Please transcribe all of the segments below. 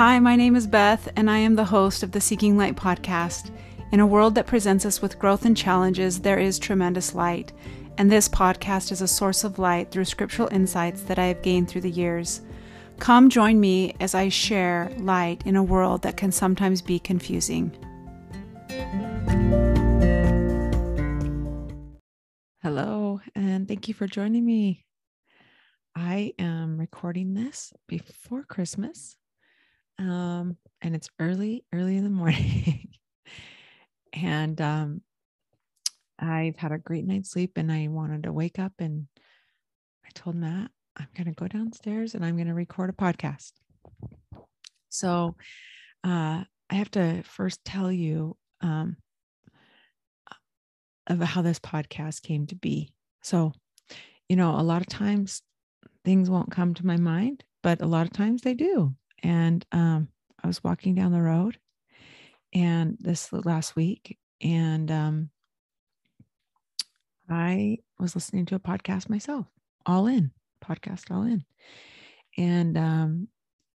Hi, my name is Beth, and I am the host of the Seeking Light podcast. In a world that presents us with growth and challenges, there is tremendous light, and this podcast is a source of light through scriptural insights that I have gained through the years. Come join me as I share light in a world that can sometimes be confusing. Hello, and thank you for joining me. I am recording this before Christmas um, and it's early, early in the morning. and um, I've had a great night's sleep and I wanted to wake up and I told Matt, I'm going to go downstairs and I'm going to record a podcast. So uh, I have to first tell you um, of how this podcast came to be. So, you know, a lot of times things won't come to my mind, but a lot of times they do and um, I was walking down the road, and this last week, and um, I was listening to a podcast myself, All In podcast, All In, and um,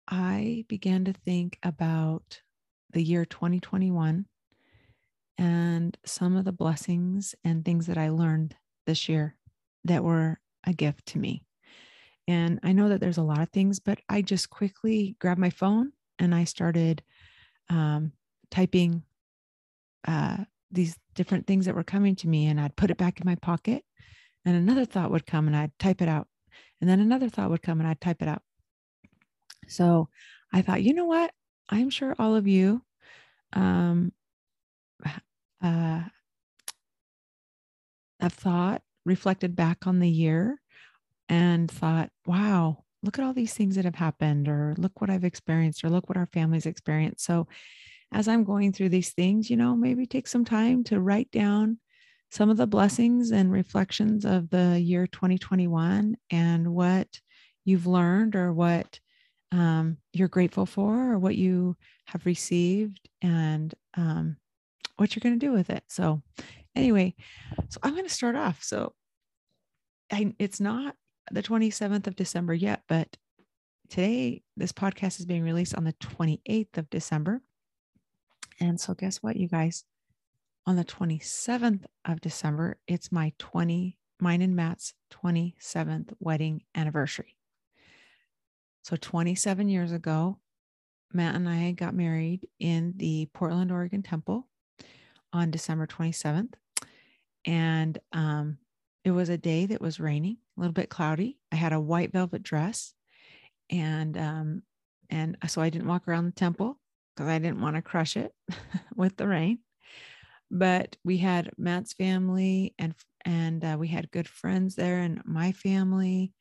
I began to think about the year 2021 and some of the blessings and things that I learned this year that were a gift to me. And I know that there's a lot of things, but I just quickly grabbed my phone and I started um, typing uh, these different things that were coming to me, and I'd put it back in my pocket. And another thought would come and I'd type it out. And then another thought would come and I'd type it out. So I thought, you know what? I'm sure all of you um, uh, have thought, reflected back on the year and thought, wow, look at all these things that have happened, or look what I've experienced, or look what our family's experienced. So, as I'm going through these things, you know, maybe take some time to write down some of the blessings and reflections of the year 2021 and what you've learned or what um, you're grateful for or what you have received and um, what you're going to do with it. So, anyway, so I'm going to start off. So, I, it's not the 27th of December yet, but today this podcast is being released on the 28th of December. And so, guess what, you guys? On the 27th of December, it's my 20, mine and Matt's 27th wedding anniversary. So, 27 years ago, Matt and I got married in the Portland, Oregon temple on December 27th. And um, it was a day that was raining, a little bit cloudy. I had a white velvet dress, and um, and so I didn't walk around the temple because I didn't want to crush it with the rain. But we had Matt's family and and uh, we had good friends there and my family.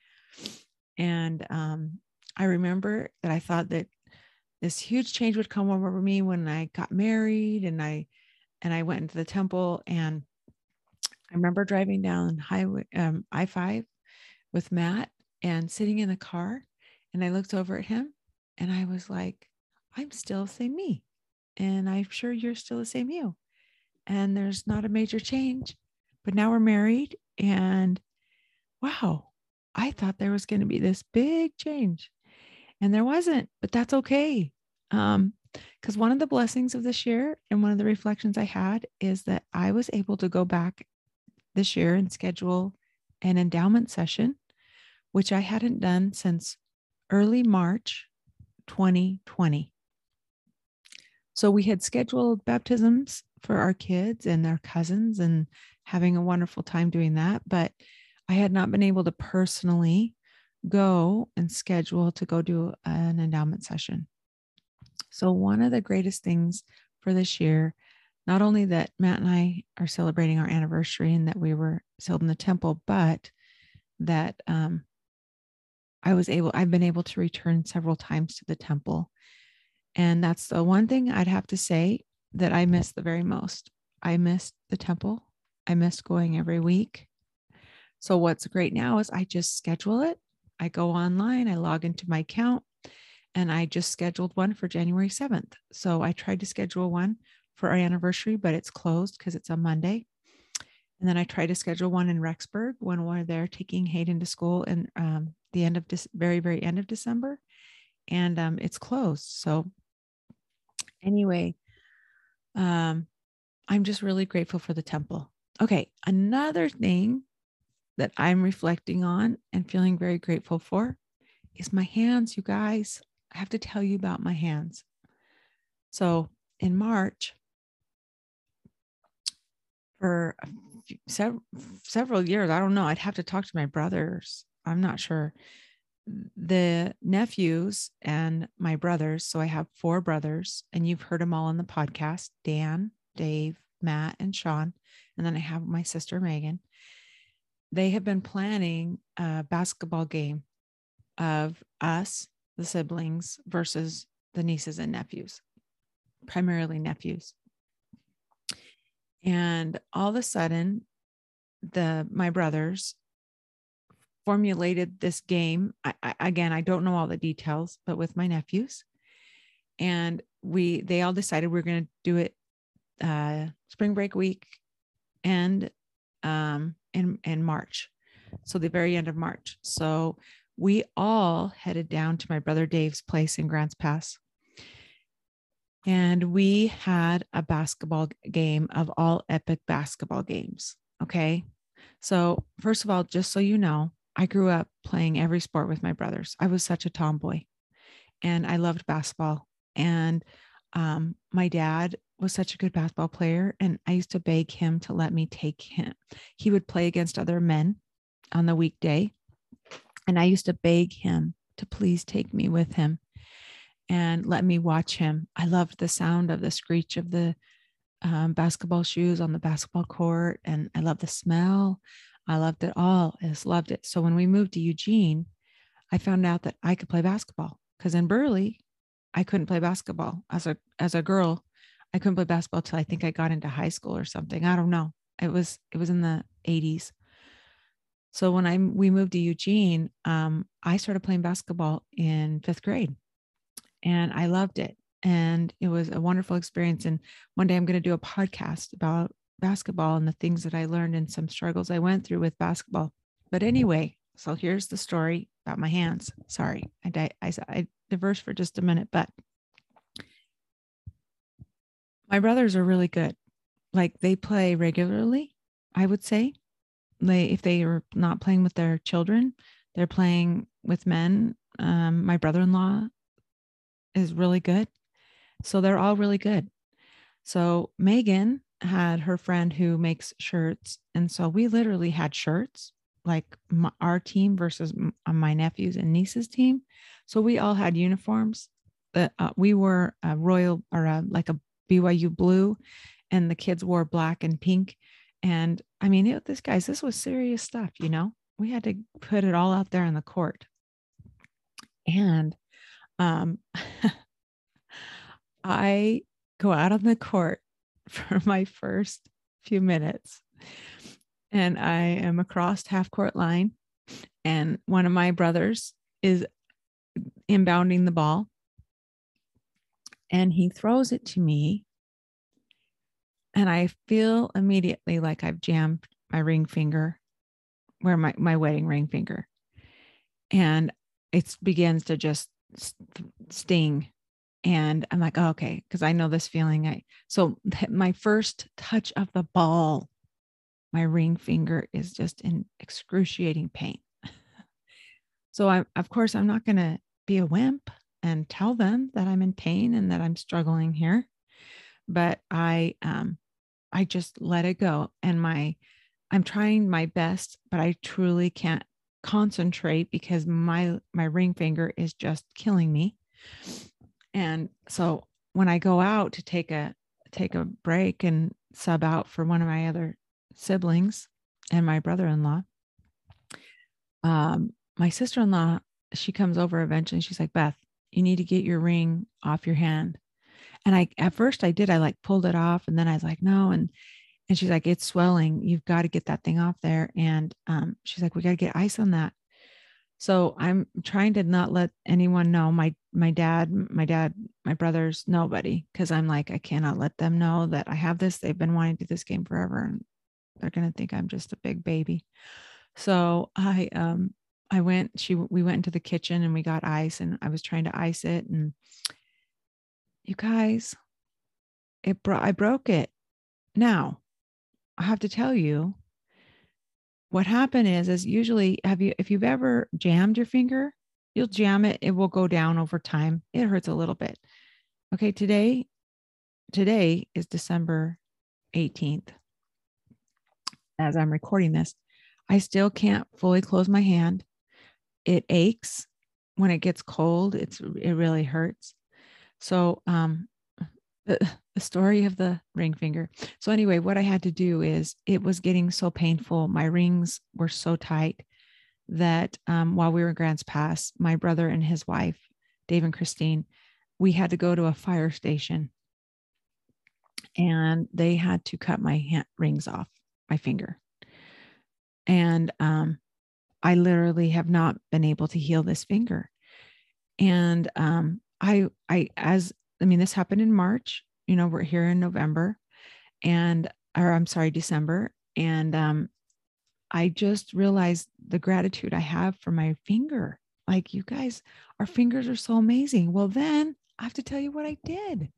And um, I remember that I thought that this huge change would come over me when I got married and I and I went into the temple and I remember driving down highway um, I five with Matt and sitting in the car, and I looked over at him, and I was like, "I'm still the same me, and I'm sure you're still the same you, and there's not a major change, but now we're married, and wow, I thought there was going to be this big change, and there wasn't, but that's okay." Um, because one of the blessings of this year and one of the reflections I had is that I was able to go back this year and schedule an endowment session, which I hadn't done since early March 2020. So we had scheduled baptisms for our kids and their cousins and having a wonderful time doing that. But I had not been able to personally go and schedule to go do an endowment session. So, one of the greatest things for this year not only that Matt and I are celebrating our anniversary and that we were sealed in the temple, but that um, I was able, I've been able to return several times to the temple. And that's the one thing I'd have to say that I miss the very most. I missed the temple. I missed going every week. So, what's great now is I just schedule it. I go online, I log into my account, and I just scheduled one for January 7th. So, I tried to schedule one for our anniversary, but it's closed because it's a Monday. And then I tried to schedule one in Rexburg when we're there taking Hayden to school in um, the end of this very, very end of December. and um, it's closed. So anyway, um, I'm just really grateful for the temple. Okay, another thing that I'm reflecting on and feeling very grateful for is my hands, you guys. I have to tell you about my hands. So in March, for several, several years, I don't know, I'd have to talk to my brothers. I'm not sure. The nephews and my brothers. So I have four brothers, and you've heard them all on the podcast Dan, Dave, Matt, and Sean. And then I have my sister, Megan. They have been planning a basketball game of us, the siblings, versus the nieces and nephews, primarily nephews. And all of a sudden, the my brothers formulated this game. I, I, again, I don't know all the details, but with my nephews, and we they all decided we are going to do it uh, spring break week and um, in in March, so the very end of March. So we all headed down to my brother Dave's place in Grants Pass. And we had a basketball game of all epic basketball games. Okay. So, first of all, just so you know, I grew up playing every sport with my brothers. I was such a tomboy and I loved basketball. And um, my dad was such a good basketball player. And I used to beg him to let me take him. He would play against other men on the weekday. And I used to beg him to please take me with him and let me watch him. I loved the sound of the screech of the um, basketball shoes on the basketball court, and I loved the smell. I loved it all. I just loved it. So when we moved to Eugene, I found out that I could play basketball because in Burley, I couldn't play basketball as a as a girl. I couldn't play basketball till I think I got into high school or something. I don't know. It was it was in the 80s. So when I we moved to Eugene, um, I started playing basketball in fifth grade, and I loved it. And it was a wonderful experience. And one day I'm going to do a podcast about basketball and the things that I learned and some struggles I went through with basketball. But anyway, so here's the story about my hands. Sorry, I di- I, I diverse for just a minute, but my brothers are really good. Like they play regularly, I would say they if they are not playing with their children they're playing with men um, my brother-in-law is really good so they're all really good so megan had her friend who makes shirts and so we literally had shirts like my, our team versus uh, my nephews and nieces team so we all had uniforms that uh, we were a royal or a, like a byu blue and the kids wore black and pink and I mean, it, this guys, this was serious stuff, you know. We had to put it all out there in the court. And um, I go out on the court for my first few minutes, and I am across half court line, and one of my brothers is inbounding the ball, and he throws it to me and I feel immediately like I've jammed my ring finger, where my, my wedding ring finger. And it begins to just sting. And I'm like, oh, okay, because I know this feeling. I so my first touch of the ball, my ring finger is just in excruciating pain. so I of course I'm not gonna be a wimp and tell them that I'm in pain and that I'm struggling here. But I um I just let it go. And my, I'm trying my best, but I truly can't concentrate because my my ring finger is just killing me. And so when I go out to take a take a break and sub out for one of my other siblings and my brother-in-law, um, my sister-in-law, she comes over eventually. She's like, Beth, you need to get your ring off your hand. And I, at first I did, I like pulled it off and then I was like, no. And, and she's like, it's swelling. You've got to get that thing off there. And um, she's like, we got to get ice on that. So I'm trying to not let anyone know my, my dad, my dad, my brothers, nobody, cause I'm like, I cannot let them know that I have this. They've been wanting to do this game forever and they're going to think I'm just a big baby. So I, um, I went, she, we went into the kitchen and we got ice and I was trying to ice it. And you guys, it brought, I broke it. Now, I have to tell you, what happened is, is usually have you, if you've ever jammed your finger, you'll jam it, it will go down over time. It hurts a little bit. Okay, today, today is December 18th. As I'm recording this, I still can't fully close my hand. It aches when it gets cold. It's it really hurts. So um the story of the ring finger. So anyway, what I had to do is it was getting so painful. My rings were so tight that um, while we were in Grants Pass, my brother and his wife, Dave and Christine, we had to go to a fire station and they had to cut my hand, rings off my finger. And um, I literally have not been able to heal this finger. And um, I, I, as I mean, this happened in March. You know, we're here in November, and or I'm sorry, December, and um, I just realized the gratitude I have for my finger. Like you guys, our fingers are so amazing. Well, then I have to tell you what I did.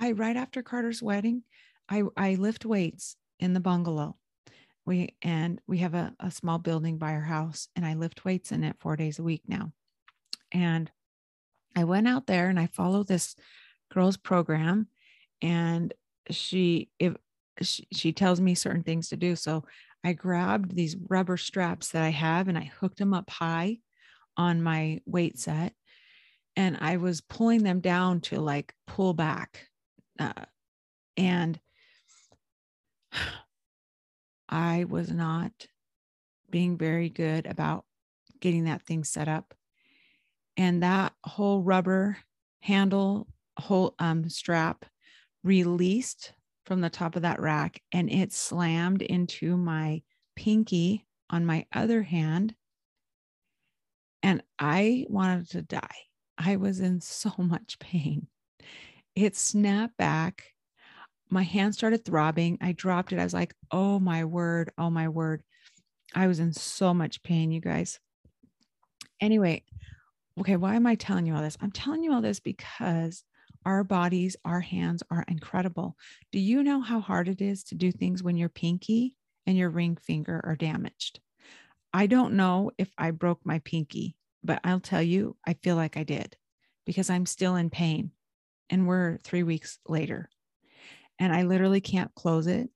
I right after Carter's wedding, I I lift weights in the bungalow. We and we have a, a small building by our house, and I lift weights in it four days a week now. And I went out there and I follow this girl's program, and she if she, she tells me certain things to do. So I grabbed these rubber straps that I have and I hooked them up high on my weight set, and I was pulling them down to like pull back uh, and I was not being very good about getting that thing set up. And that whole rubber handle, whole um, strap released from the top of that rack and it slammed into my pinky on my other hand. And I wanted to die. I was in so much pain it snapped back. My hand started throbbing. I dropped it. I was like, oh my word, oh my word. I was in so much pain, you guys. Anyway, okay, why am I telling you all this? I'm telling you all this because our bodies, our hands are incredible. Do you know how hard it is to do things when your pinky and your ring finger are damaged? I don't know if I broke my pinky, but I'll tell you, I feel like I did because I'm still in pain and we're three weeks later and i literally can't close it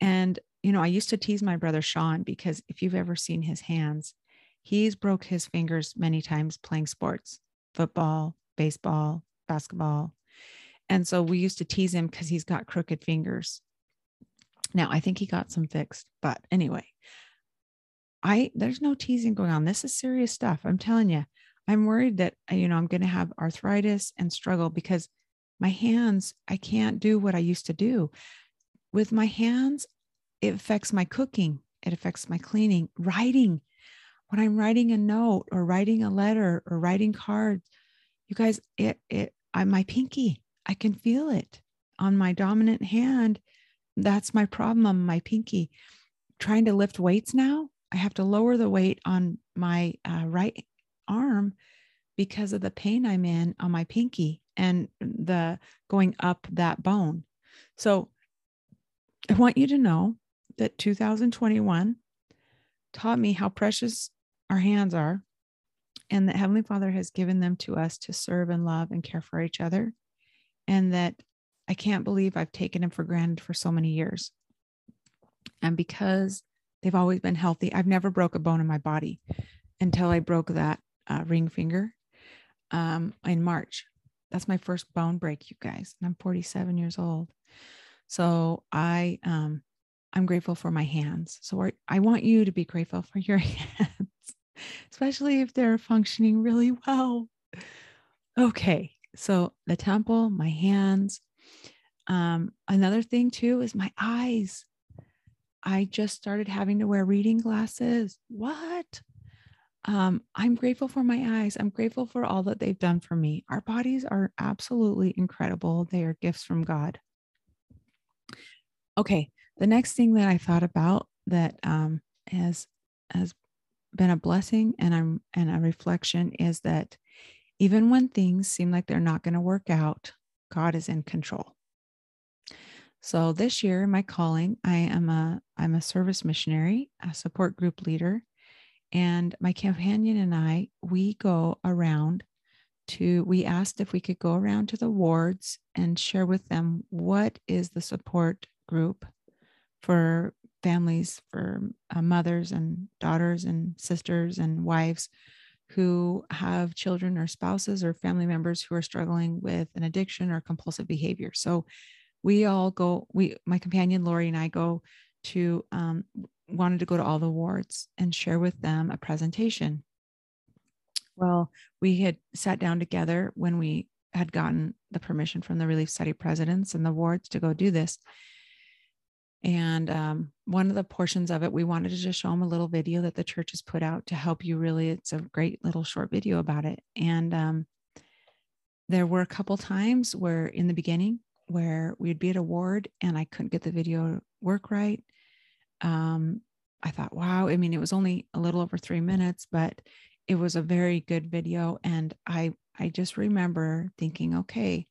and you know i used to tease my brother sean because if you've ever seen his hands he's broke his fingers many times playing sports football baseball basketball. And so we used to tease him because he's got crooked fingers. Now i think he got some fixed but anyway. I there's no teasing going on. This is serious stuff. I'm telling you I'm worried that, uh, you know, I'm going to have arthritis and struggle because my hands, I can't do what I used to do. With my hands, it affects my cooking, it affects my cleaning, writing. When I'm writing a note or writing a letter or writing cards, you guys, it, it, I, my pinky, I can feel it on my dominant hand. That's my problem on my pinky. Trying to lift weights now, I have to lower the weight on my uh, right arm because of the pain I'm in on my pinky and the going up that bone. So I want you to know that 2021 taught me how precious our hands are and that Heavenly Father has given them to us to serve and love and care for each other. And that I can't believe I've taken them for granted for so many years. And because they've always been healthy, I've never broke a bone in my body until I broke that uh, ring finger um, in March. That's my first bone break, you guys. And I'm 47 years old. So I um, I'm grateful for my hands. So I want you to be grateful for your hands, especially if they're functioning really well. Okay, so the temple, my hands. Um, another thing too is my eyes. I just started having to wear reading glasses. What? um, I'm grateful for my eyes. I'm grateful for all that they've done for me. Our bodies are absolutely incredible. They are gifts from God. Okay, the next thing that I thought about that um, is has been a blessing and I'm and a reflection is that even when things seem like they're not going to work out, God is in control. So this year, my calling, I am a I'm a service missionary, a support group leader, and my companion and I we go around to we asked if we could go around to the wards and share with them what is the support group for families for uh, mothers and daughters and sisters and wives who have children or spouses or family members who are struggling with an addiction or compulsive behavior. So we all go, we, my companion Lori and I go to, um, wanted to go to all the wards and share with them a presentation. Well, we had sat down together when we had gotten the permission from the Relief Society presidents and the wards to go do this. And um, one of the portions of it, we wanted to just show them a little video that the church has put out to help you really. It's a great little short video about it. And um, there were a couple times where in the beginning where we'd be at a ward and I couldn't get the video work right. Um, I thought, wow, I mean, it was only a little over three minutes, but it was a very good video. And I I just remember thinking, okay,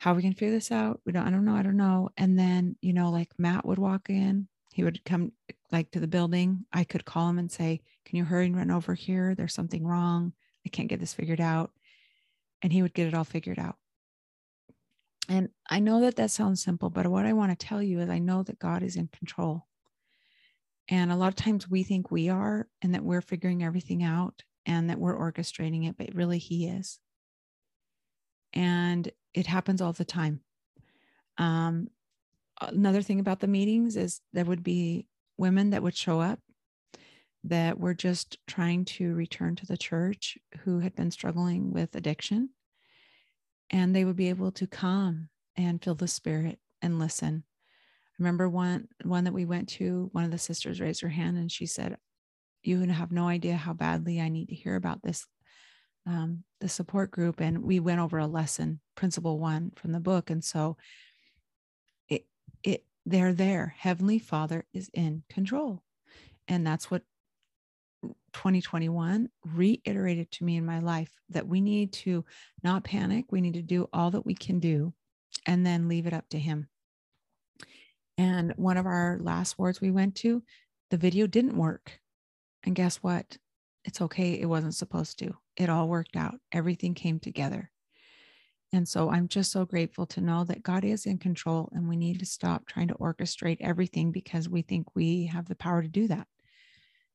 how are we can figure this out? We don't, I don't know. I don't know. And then, you know, like Matt would walk in, he would come like to the building. I could call him and say, can you hurry and run over here? There's something wrong. I can't get this figured out. And he would get it all figured out. And I know that that sounds simple, but what I want to tell you is I know that God is in control. And a lot of times we think we are and that we're figuring everything out and that we're orchestrating it, but really He is. And it happens all the time. Um, another thing about the meetings is there would be women that would show up that were just trying to return to the church who had been struggling with addiction. And they would be able to come and feel the spirit and listen. I remember one one that we went to, one of the sisters raised her hand and she said, You have no idea how badly I need to hear about this um, the support group and we went over a lesson principle one from the book. And so it it they're there. Heavenly father is in control. And that's what 2021 reiterated to me in my life that we need to not panic. We need to do all that we can do and then leave it up to him. And one of our last wards we went to the video didn't work. And guess what? It's okay. It wasn't supposed to it all worked out. Everything came together. And so I'm just so grateful to know that God is in control and we need to stop trying to orchestrate everything because we think we have the power to do that.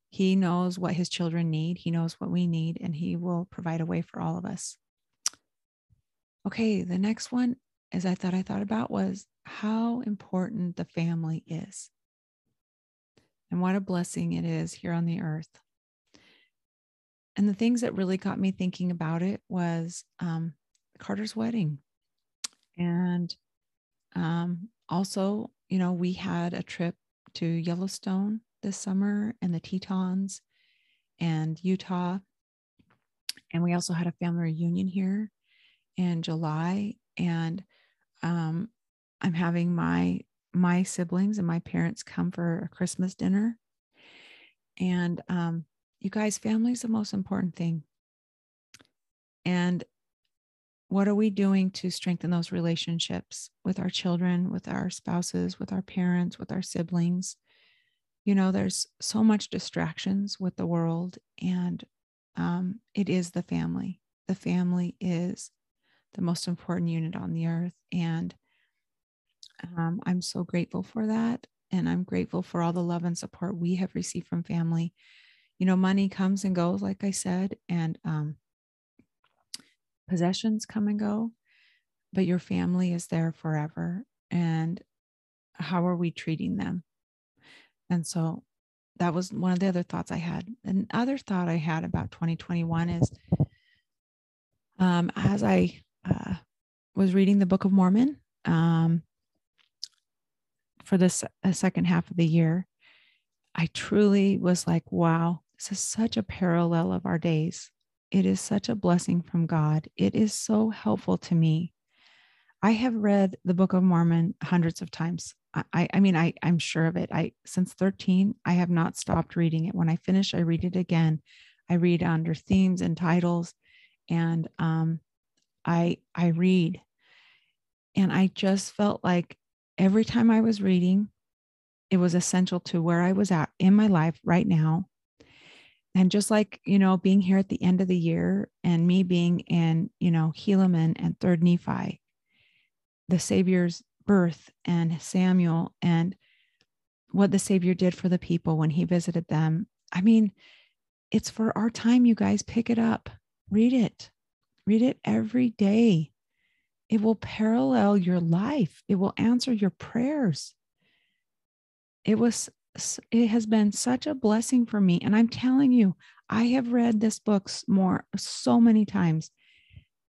He knows what his children need, he knows what we need, and he will provide a way for all of us. Okay, the next one, as I thought I thought about, was how important the family is and what a blessing it is here on the earth and the things that really got me thinking about it was um, Carter's wedding. And um, also, you know, we had a trip to Yellowstone this summer and the Tetons and Utah. And we also had a family reunion here in July. And um, I'm having my my siblings and my parents come for a Christmas dinner. And um, you guys, family is the most important thing. And what are we doing to strengthen those relationships with our children, with our spouses, with our parents, with our siblings? You know, there's so much distractions with the world, and um, it is the family. The family is the most important unit on the earth. And um, I'm so grateful for that. And I'm grateful for all the love and support we have received from family you know, money comes and goes, like I said, and um, possessions come and go, but your family is there forever. And how are we treating them? And so that was one of the other thoughts I had. Another thought I had about 2021 is um, as I uh, was reading the Book of Mormon um, for this uh, second half of the year, I truly was like, wow, this is such a parallel of our days. It is such a blessing from God. It is so helpful to me. I have read the Book of Mormon hundreds of times. I, I mean, I, I'm sure of it. I since 13, I have not stopped reading it. When I finish, I read it again. I read under themes and titles, and um, I I read, and I just felt like every time I was reading, it was essential to where I was at in my life right now. And just like, you know, being here at the end of the year and me being in, you know, Helaman and Third Nephi, the Savior's birth and Samuel and what the Savior did for the people when he visited them. I mean, it's for our time, you guys. Pick it up, read it, read it every day. It will parallel your life, it will answer your prayers. It was it has been such a blessing for me and i'm telling you i have read this book more so many times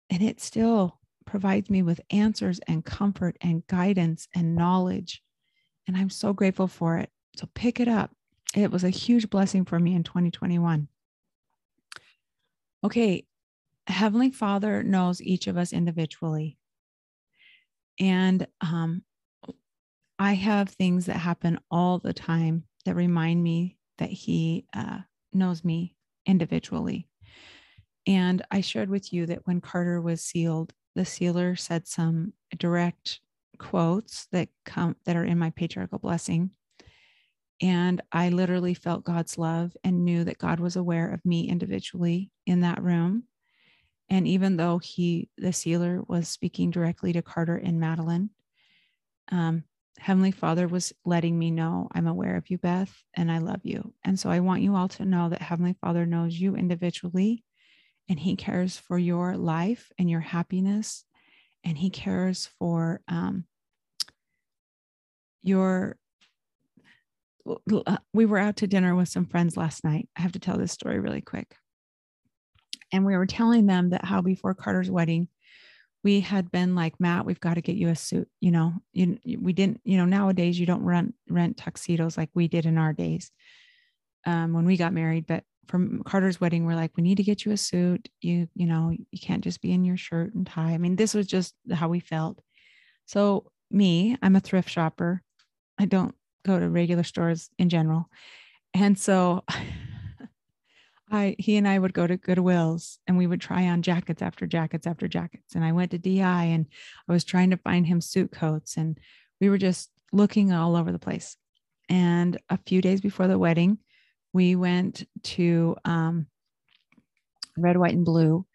and it still provides me with answers and comfort and guidance and knowledge. And I'm so grateful for it. So pick it up. It was a huge blessing for me in 2021. Okay, Heavenly Father knows each of us individually. And um, I have things that happen all the time that remind me that He uh, knows me individually. And I shared with you that when Carter was sealed, the sealer said some direct quotes that come that are in my patriarchal blessing and i literally felt god's love and knew that god was aware of me individually in that room and even though he the sealer was speaking directly to carter and madeline um, heavenly father was letting me know i'm aware of you beth and i love you and so i want you all to know that heavenly father knows you individually and He cares for your life and your happiness, and He cares for um, your. We were out to dinner with some friends last night. I have to tell this story really quick. And we were telling them that how before Carter's wedding, we had been like, Matt, we've got to get you a suit. You know, you, we didn't, you know, nowadays you don't rent rent tuxedos like we did in our days um, when we got married. But from Carter's wedding, we're like, we need to get you a suit. You, you know, you can't just be in your shirt and tie. I mean, this was just how we felt. So, me, I'm a thrift shopper. I don't go to regular stores in general. And so I he and I would go to Goodwill's and we would try on jackets after jackets after jackets. And I went to DI and I was trying to find him suit coats and we were just looking all over the place. And a few days before the wedding, we went to um, red, white, and blue.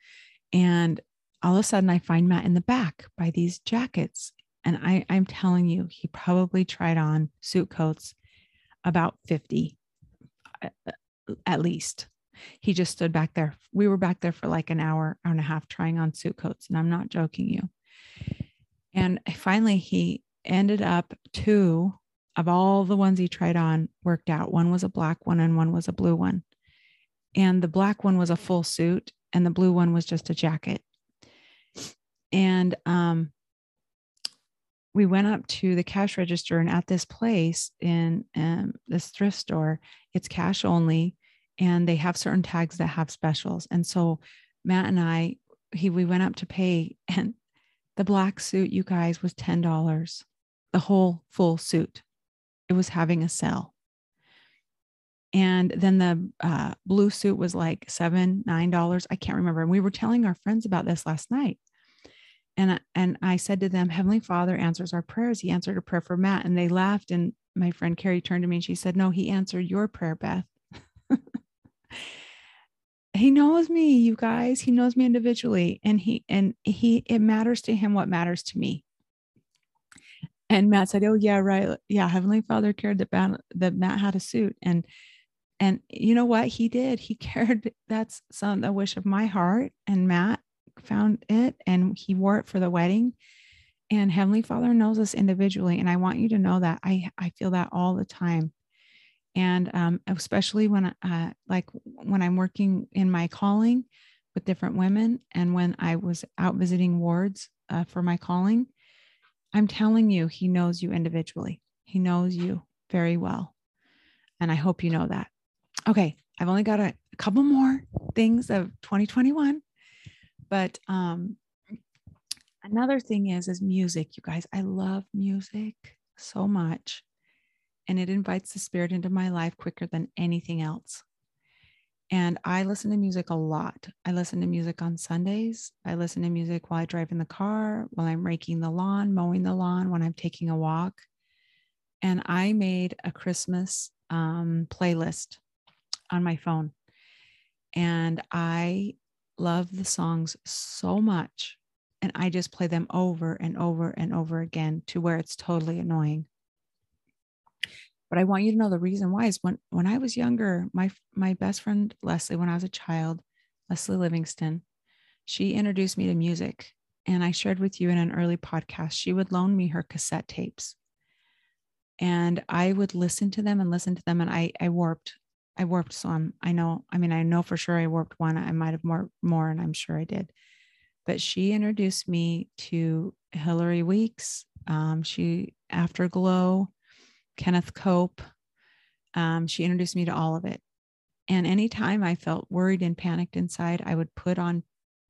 And all of a sudden, I find Matt in the back by these jackets. And I, I'm telling you, he probably tried on suit coats about 50 uh, at least. He just stood back there. We were back there for like an hour, hour and a half trying on suit coats. And I'm not joking you. And finally, he ended up two of all the ones he tried on worked out. One was a black one and one was a blue one. And the black one was a full suit and the blue one was just a jacket. And um, we went up to the cash register and at this place in um, this thrift store, it's cash only and they have certain tags that have specials. And so Matt and I, he we went up to pay and the black suit, you guys, was $10, the whole full suit it was having a sale. And then the uh, blue suit was like seven, nine dollars. I can't remember. And we were telling our friends about this last night. And, and I said to them, Heavenly Father answers our prayers. He answered a prayer for Matt. And they laughed. And my friend Carrie turned to me and she said, No, he answered your prayer, Beth. He knows me, you guys. He knows me individually. And he and he it matters to him what matters to me. And Matt said, "Oh yeah, right. Yeah, Heavenly Father cared that Matt, that Matt had a suit, and and you know what he did? He cared. That's some the wish of my heart. And Matt found it, and he wore it for the wedding. And Heavenly Father knows us individually, and I want you to know that I I feel that all the time, and um, especially when uh, like when I'm working in my calling with different women, and when I was out visiting wards uh, for my calling." I'm telling you, he knows you individually. He knows you very well. And I hope you know that. Okay. I've only got a, a couple more things of 2021, but um, Another thing is is music, you guys. I love music so much and it invites the spirit into my life quicker than anything else. And I listen to music a lot. I listen to music on Sundays. I listen to music while I drive in the car, while I'm raking the lawn, mowing the lawn, when I'm taking a walk. And I made a Christmas um, playlist on my phone. And I love the songs so much. And I just play them over and over and over again to where it's totally annoying. But I want you to know the reason why is when when I was younger, my my best friend Leslie, when I was a child, Leslie Livingston, she introduced me to music. And I shared with you in an early podcast, she would loan me her cassette tapes. And I would listen to them and listen to them. And I I warped. I warped some. I know, I mean, I know for sure I warped one. I might have more more, and I'm sure I did. But she introduced me to Hilary Weeks. Um, she Afterglow, Kenneth Cope. Um, she introduced me to all of it. And anytime I felt worried and panicked inside, I would put on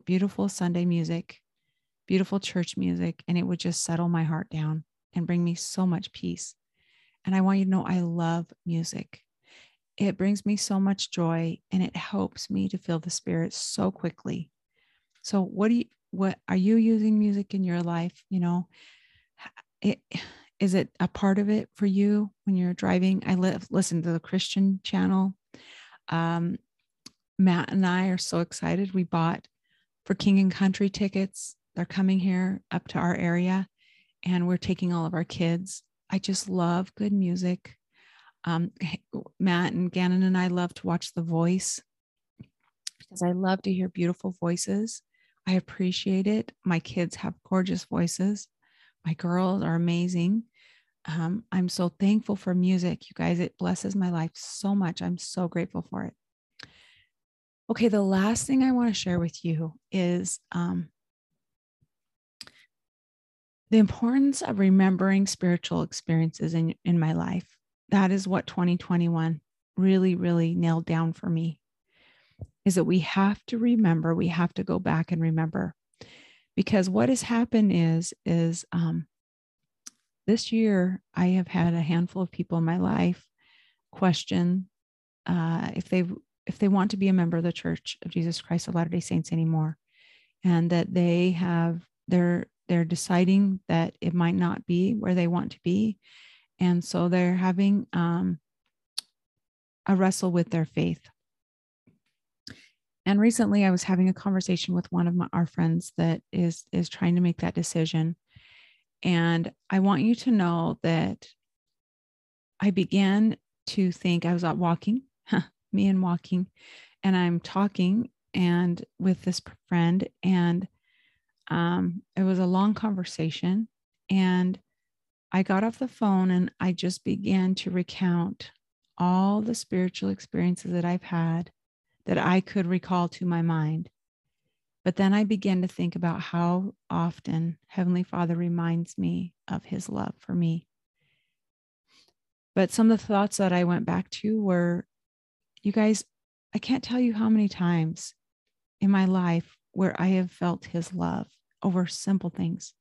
beautiful Sunday music, beautiful church music, and it would just settle my heart down and bring me so much peace. And I want you to know I love music. It brings me so much joy and it helps me to feel the spirit so quickly. So what do you what are you using music in your life? You know, it is it a part of it for you when you're driving? I li- listen to the Christian channel. Um, Matt and I are so excited. We bought for King and Country tickets. They're coming here up to our area, and we're taking all of our kids. I just love good music. Um, Matt and Gannon and I love to watch The Voice because I love to hear beautiful voices. I appreciate it. My kids have gorgeous voices. My girls are amazing. Um, I'm so thankful for music. You guys, it blesses my life so much. I'm so grateful for it. Okay, the last thing I want to share with you is um, the importance of remembering spiritual experiences in, in my life. That is what 2021 really, really nailed down for me is that we have to remember, we have to go back and remember because what has happened is is um, this year i have had a handful of people in my life question uh, if they if they want to be a member of the church of jesus christ of latter day saints anymore and that they have they're they're deciding that it might not be where they want to be and so they're having um, a wrestle with their faith and recently I was having a conversation with one of my, our friends that is is trying to make that decision. And I want you to know that I began to think I was out walking, me and walking, and I'm talking and with this friend and um, it was a long conversation and I got off the phone and I just began to recount all the spiritual experiences that I've had that I could recall to my mind. But then I began to think about how often Heavenly Father reminds me of his love for me. But some of the thoughts that I went back to were you guys, I can't tell you how many times in my life where I have felt his love over simple things.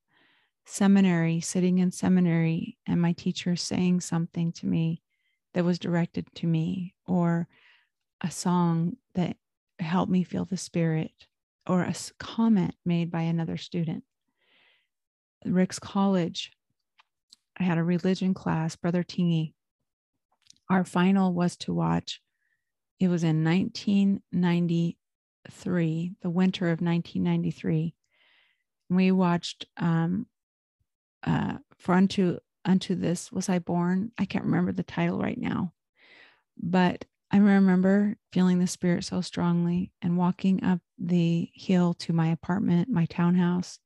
Seminary, sitting in seminary, and my teacher saying something to me that was directed to me, or a song that helped me feel the spirit or a comment made by another student. Ricks College, I had a religion class, Brother Tingy. Our final was to watch, it was in 1993, the winter of 1993. We watched um, uh, For Unto, Unto This Was I Born. I can't remember the title right now, but I remember feeling the spirit so strongly and walking up the hill to my apartment, my townhouse,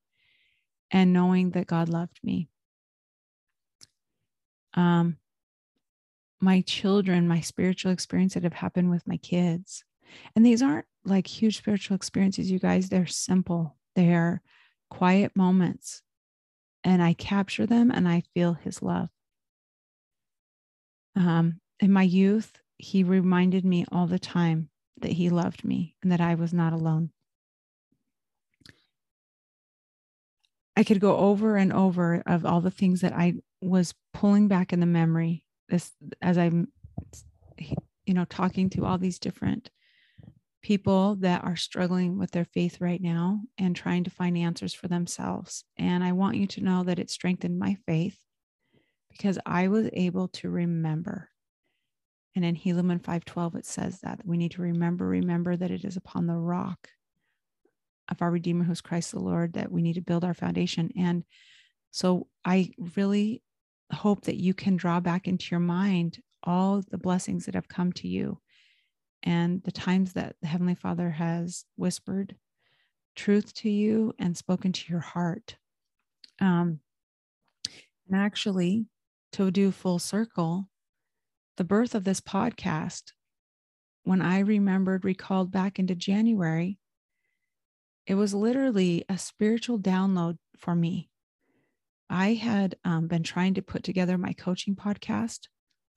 and knowing that God loved me. Um, my children, my spiritual experience that have happened with my kids. And these aren't like huge spiritual experiences, you guys. They're simple, they're quiet moments. And I capture them and I feel his love. Um, in my youth, he reminded me all the time that he loved me and that I was not alone. I could go over and over of all the things that I was pulling back in the memory this as I'm you know talking to all these different people that are struggling with their faith right now and trying to find answers for themselves. And I want you to know that it strengthened my faith because I was able to remember. And in Helaman 5:12 it says that we need to remember remember that it is upon the rock of our redeemer who's Christ the Lord that we need to build our foundation and so I really hope that you can draw back into your mind all the blessings that have come to you and the times that the Heavenly Father has whispered truth to you and spoken to your heart. Um, and actually, to do full circle, the birth of this podcast, when I remembered, recalled back into January, it was literally a spiritual download for me. I had um, been trying to put together my coaching podcast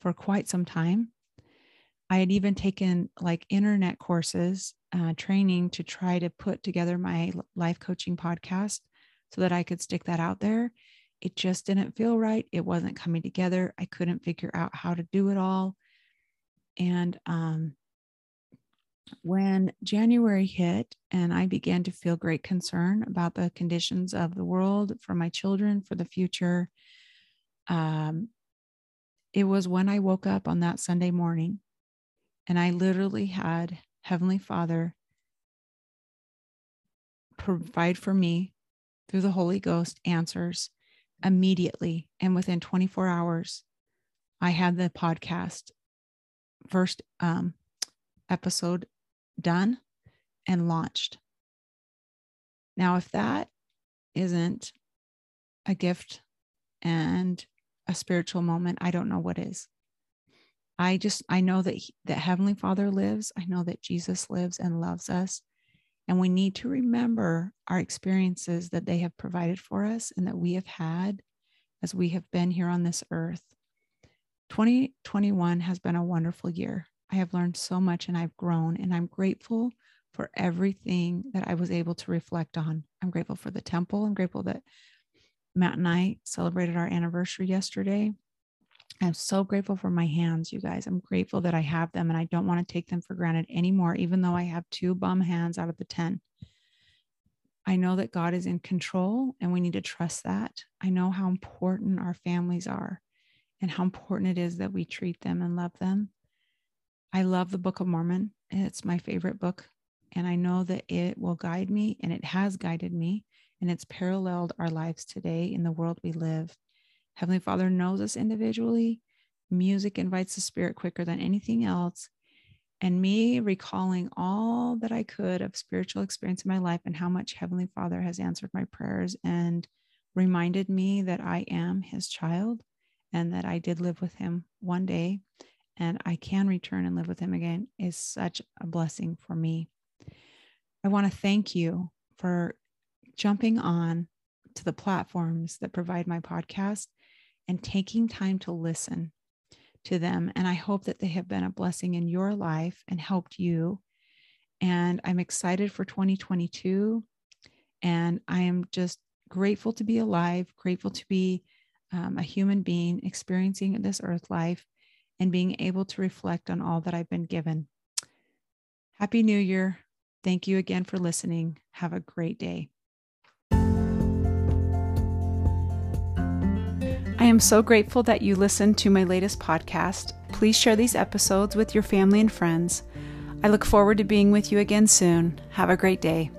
for quite some time. I had even taken like internet courses, uh, training to try to put together my life coaching podcast so that I could stick that out there. It just didn't feel right. It wasn't coming together. I couldn't figure out how to do it all. And um, when January hit and I began to feel great concern about the conditions of the world for my children, for the future, um, it was when I woke up on that Sunday morning and I literally had Heavenly Father provide for me through the Holy Ghost answers immediately. And within 24 hours, I had the podcast first um, episode done and launched. Now, if that isn't a gift and a spiritual moment, I don't know what is. I just I know that he, that heavenly Father lives. I know that Jesus lives and loves us. And we need to remember our experiences that they have provided for us and that we have had as we have been here on this earth. 2021 has been a wonderful year. I have learned so much and I've grown, and I'm grateful for everything that I was able to reflect on. I'm grateful for the temple. I'm grateful that Matt and I celebrated our anniversary yesterday. I'm so grateful for my hands, you guys. I'm grateful that I have them and I don't want to take them for granted anymore, even though I have two bum hands out of the 10. I know that God is in control and we need to trust that. I know how important our families are and how important it is that we treat them and love them. I love the Book of Mormon. It's my favorite book. And I know that it will guide me and it has guided me and it's paralleled our lives today in the world we live. Heavenly Father knows us individually. Music invites the spirit quicker than anything else. And me recalling all that I could of spiritual experience in my life and how much Heavenly Father has answered my prayers and reminded me that I am His child and that I did live with Him one day and I can return and live with Him again is such a blessing for me. I want to thank you for jumping on to the platforms that provide my podcast and taking time to listen to them. And I hope that they have been a blessing in your life and helped you. And I'm excited for 2022. And I am just grateful to be alive, grateful to be um, a human being experiencing this earth life and being able to reflect on all that I've been given. Happy New Year. Thank you again for listening. Have a great day. I am so grateful that you listened to my latest podcast. Please share these episodes with your family and friends. I look forward to being with you again soon. Have a great day.